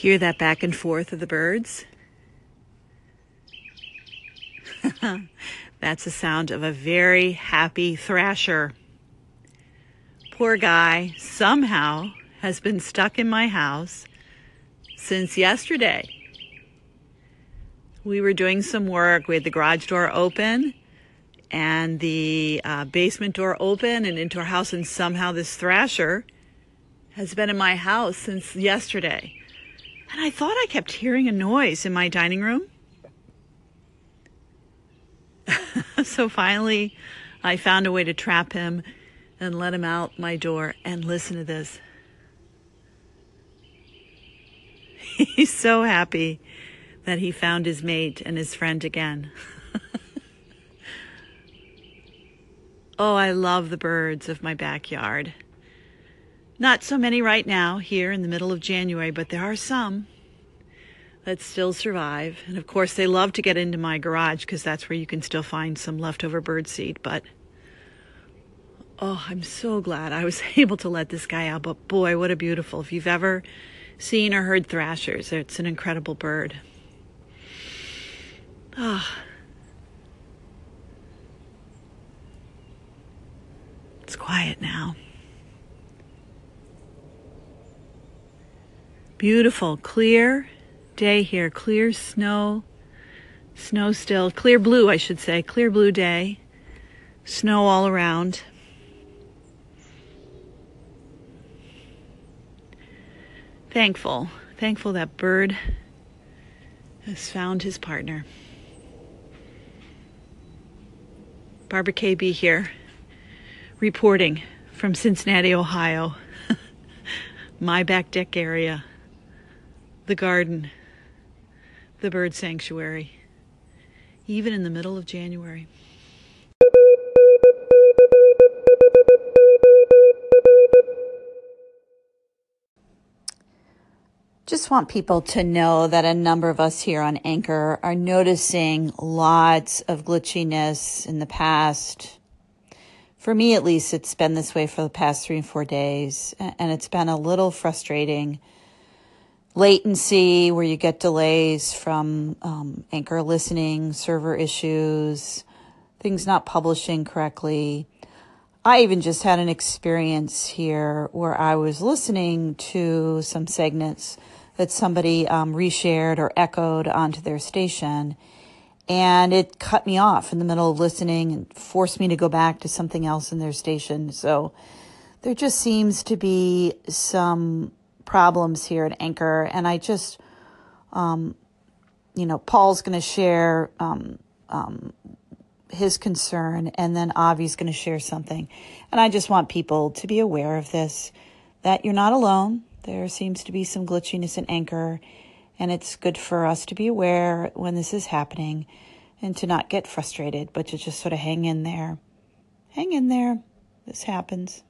Hear that back and forth of the birds? That's the sound of a very happy thrasher. Poor guy somehow has been stuck in my house since yesterday. We were doing some work. We had the garage door open and the uh, basement door open and into our house, and somehow this thrasher has been in my house since yesterday. And I thought I kept hearing a noise in my dining room. so finally, I found a way to trap him and let him out my door. And listen to this. He's so happy that he found his mate and his friend again. oh, I love the birds of my backyard. Not so many right now here in the middle of January, but there are some that still survive. And of course, they love to get into my garage because that's where you can still find some leftover bird seed. But oh, I'm so glad I was able to let this guy out. But boy, what a beautiful. If you've ever seen or heard thrashers, it's an incredible bird. Ah. Oh. It's quiet now. Beautiful, clear day here. Clear snow, snow still, clear blue, I should say, clear blue day. Snow all around. Thankful, thankful that bird has found his partner. Barbara KB here, reporting from Cincinnati, Ohio. My back deck area, the garden the bird sanctuary, even in the middle of January. Just want people to know that a number of us here on Anchor are noticing lots of glitchiness in the past. For me, at least, it's been this way for the past three and four days, and it's been a little frustrating latency where you get delays from um, anchor listening, server issues, things not publishing correctly. I even just had an experience here where I was listening to some segments that somebody um, reshared or echoed onto their station. And it cut me off in the middle of listening and forced me to go back to something else in their station. So there just seems to be some problems here at Anchor. And I just, um, you know, Paul's going to share um, um, his concern, and then Avi's going to share something. And I just want people to be aware of this that you're not alone. There seems to be some glitchiness in Anchor, and it's good for us to be aware when this is happening and to not get frustrated, but to just sort of hang in there. Hang in there. This happens.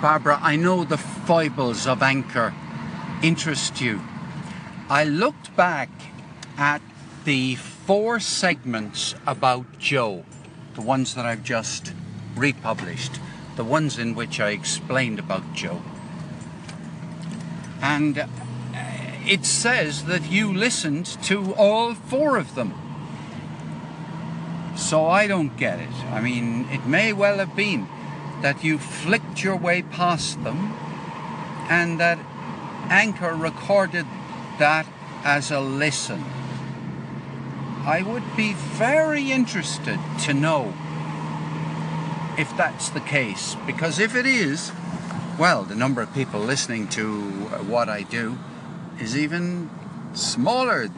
Barbara, I know the foibles of Anchor interest you. I looked back at the four segments about Joe, the ones that I've just republished, the ones in which I explained about Joe. And uh, it says that you listened to all four of them. So I don't get it. I mean, it may well have been that you flicked your way past them and that Anchor recorded that as a listen. I would be very interested to know if that's the case, because if it is, well, the number of people listening to uh, what I do is even smaller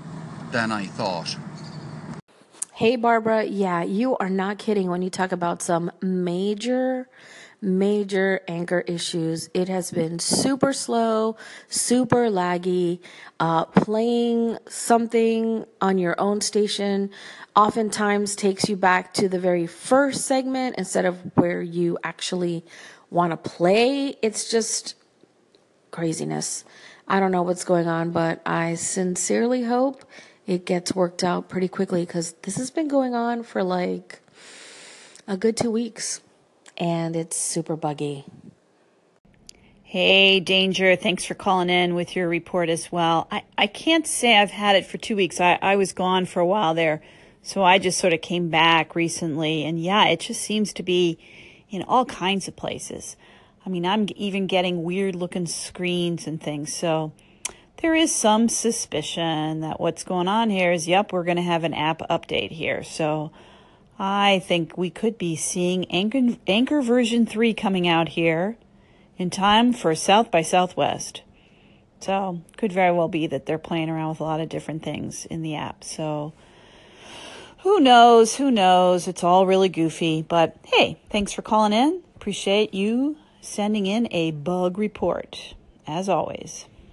than I thought. Hey, Barbara. Yeah, you are not kidding when you talk about some major, major anchor issues. It has been super slow, super laggy. Uh, playing something on your own station oftentimes takes you back to the very first segment instead of where you actually want to play. It's just craziness. I don't know what's going on, but I sincerely hope it gets worked out pretty quickly because this has been going on for like a good two weeks and it's super buggy. Hey, Danger. Thanks for calling in with your report as well. I, I can't say I've had it for two weeks. I, I was gone for a while there. So I just sort of came back recently. And yeah, it just seems to be in all kinds of places. I mean, I'm even getting weird looking screens and things. So there is some suspicion that what's going on here is, yep, we're going to have an app update here. So I think we could be seeing Anchor, Anchor version 3 coming out here in time for South by Southwest. So, could very well be that they're playing around with a lot of different things in the app. So, who knows? Who knows? It's all really goofy. But hey, thanks for calling in. Appreciate you sending in a bug report, as always.